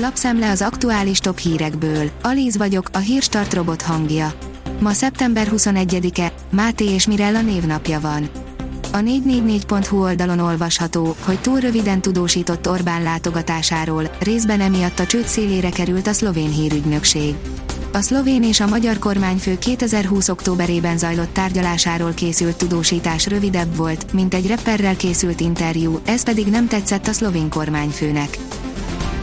Lapszemle az aktuális top hírekből. Alíz vagyok, a hírstart robot hangja. Ma szeptember 21-e, Máté és Mirella névnapja van. A 444.hu oldalon olvasható, hogy túl röviden tudósított Orbán látogatásáról, részben emiatt a csőd szélére került a szlovén hírügynökség. A szlovén és a magyar kormányfő 2020. októberében zajlott tárgyalásáról készült tudósítás rövidebb volt, mint egy rapperrel készült interjú, ez pedig nem tetszett a szlovén kormányfőnek.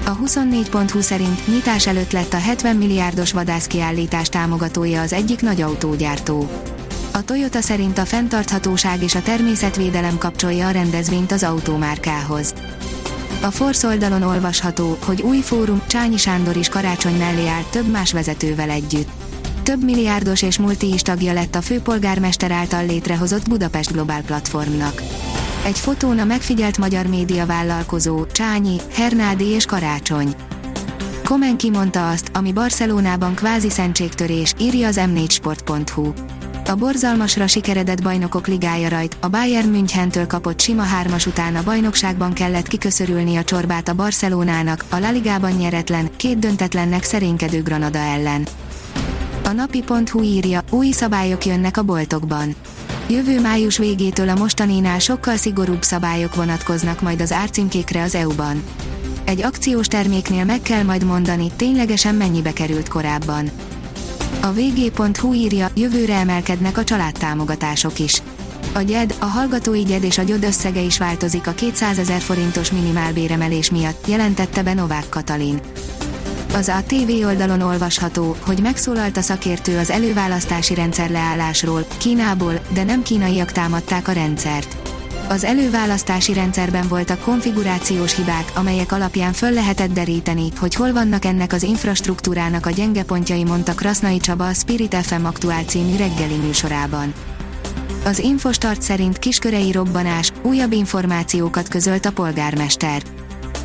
A 24.20 szerint nyitás előtt lett a 70 milliárdos vadászkiállítás támogatója az egyik nagy autógyártó. A Toyota szerint a fenntarthatóság és a természetvédelem kapcsolja a rendezvényt az autómárkához. A Force oldalon olvasható, hogy új fórum Csányi Sándor is karácsony mellé állt több más vezetővel együtt. Több milliárdos és multi is tagja lett a főpolgármester által létrehozott Budapest Globál platformnak. Egy fotón a megfigyelt magyar média vállalkozó, Csányi, Hernádi és Karácsony. Komen kimondta azt, ami Barcelonában kvázi szentségtörés, írja az m4sport.hu. A borzalmasra sikeredett bajnokok ligája rajt, a Bayern Münchentől kapott sima hármas után a bajnokságban kellett kiköszörülni a csorbát a Barcelonának, a La Ligában nyeretlen, két döntetlennek szerénkedő Granada ellen. A napi.hu írja, új szabályok jönnek a boltokban. Jövő május végétől a mostaninál sokkal szigorúbb szabályok vonatkoznak majd az árcímkékre az EU-ban. Egy akciós terméknél meg kell majd mondani, ténylegesen mennyibe került korábban. A vg.hu írja, jövőre emelkednek a családtámogatások is. A GYED, a hallgatói GYED és a GYOD összege is változik a 200 ezer forintos minimálbéremelés miatt, jelentette be Novák Katalin. Az ATV oldalon olvasható, hogy megszólalt a szakértő az előválasztási rendszer leállásról, Kínából, de nem kínaiak támadták a rendszert. Az előválasztási rendszerben voltak konfigurációs hibák, amelyek alapján föl lehetett deríteni, hogy hol vannak ennek az infrastruktúrának a gyenge pontjai, mondta Krasznai Csaba a Spirit FM aktuál című reggeli műsorában. Az Infostart szerint kiskörei robbanás, újabb információkat közölt a polgármester.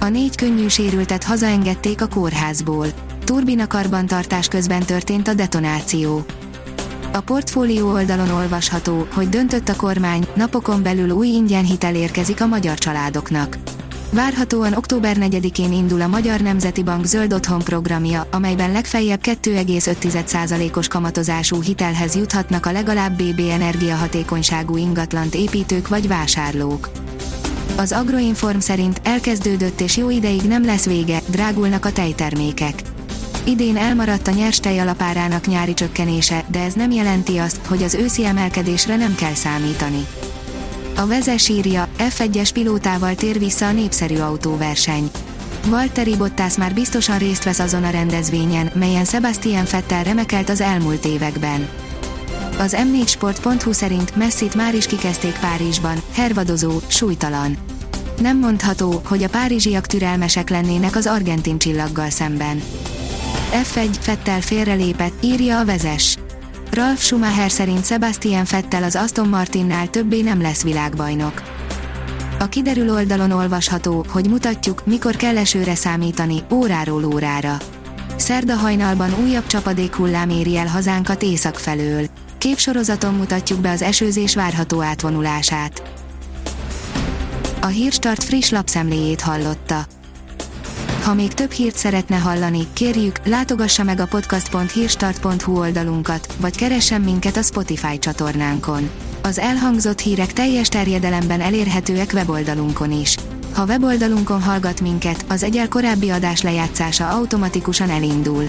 A négy könnyű sérültet hazaengedték a kórházból. Turbina karbantartás közben történt a detonáció. A portfólió oldalon olvasható, hogy döntött a kormány, napokon belül új ingyen hitel érkezik a magyar családoknak. Várhatóan október 4-én indul a Magyar Nemzeti Bank Zöld Otthon programja, amelyben legfeljebb 2,5%-os kamatozású hitelhez juthatnak a legalább BB energiahatékonyságú ingatlant építők vagy vásárlók. Az Agroinform szerint elkezdődött és jó ideig nem lesz vége, drágulnak a tejtermékek. Idén elmaradt a nyers tej alapárának nyári csökkenése, de ez nem jelenti azt, hogy az őszi emelkedésre nem kell számítani. A vezes írja, F1-es pilótával tér vissza a népszerű autóverseny. Valtteri Bottas már biztosan részt vesz azon a rendezvényen, melyen Sebastian Vettel remekelt az elmúlt években. Az m4sport.hu szerint Messit már is kikezdték Párizsban, hervadozó, súlytalan. Nem mondható, hogy a párizsiak türelmesek lennének az argentin csillaggal szemben. F1 Fettel félrelépett, írja a vezes. Ralf Schumacher szerint Sebastian Fettel az Aston Martinnál többé nem lesz világbajnok. A kiderül oldalon olvasható, hogy mutatjuk, mikor kell esőre számítani, óráról órára. Szerda hajnalban újabb csapadék hullám éri el hazánkat észak felől. Képsorozaton mutatjuk be az esőzés várható átvonulását. A Hírstart friss lapszemléjét hallotta. Ha még több hírt szeretne hallani, kérjük, látogassa meg a podcast.hírstart.hu oldalunkat, vagy keressen minket a Spotify csatornánkon. Az elhangzott hírek teljes terjedelemben elérhetőek weboldalunkon is. Ha weboldalunkon hallgat minket, az egyel korábbi adás lejátszása automatikusan elindul.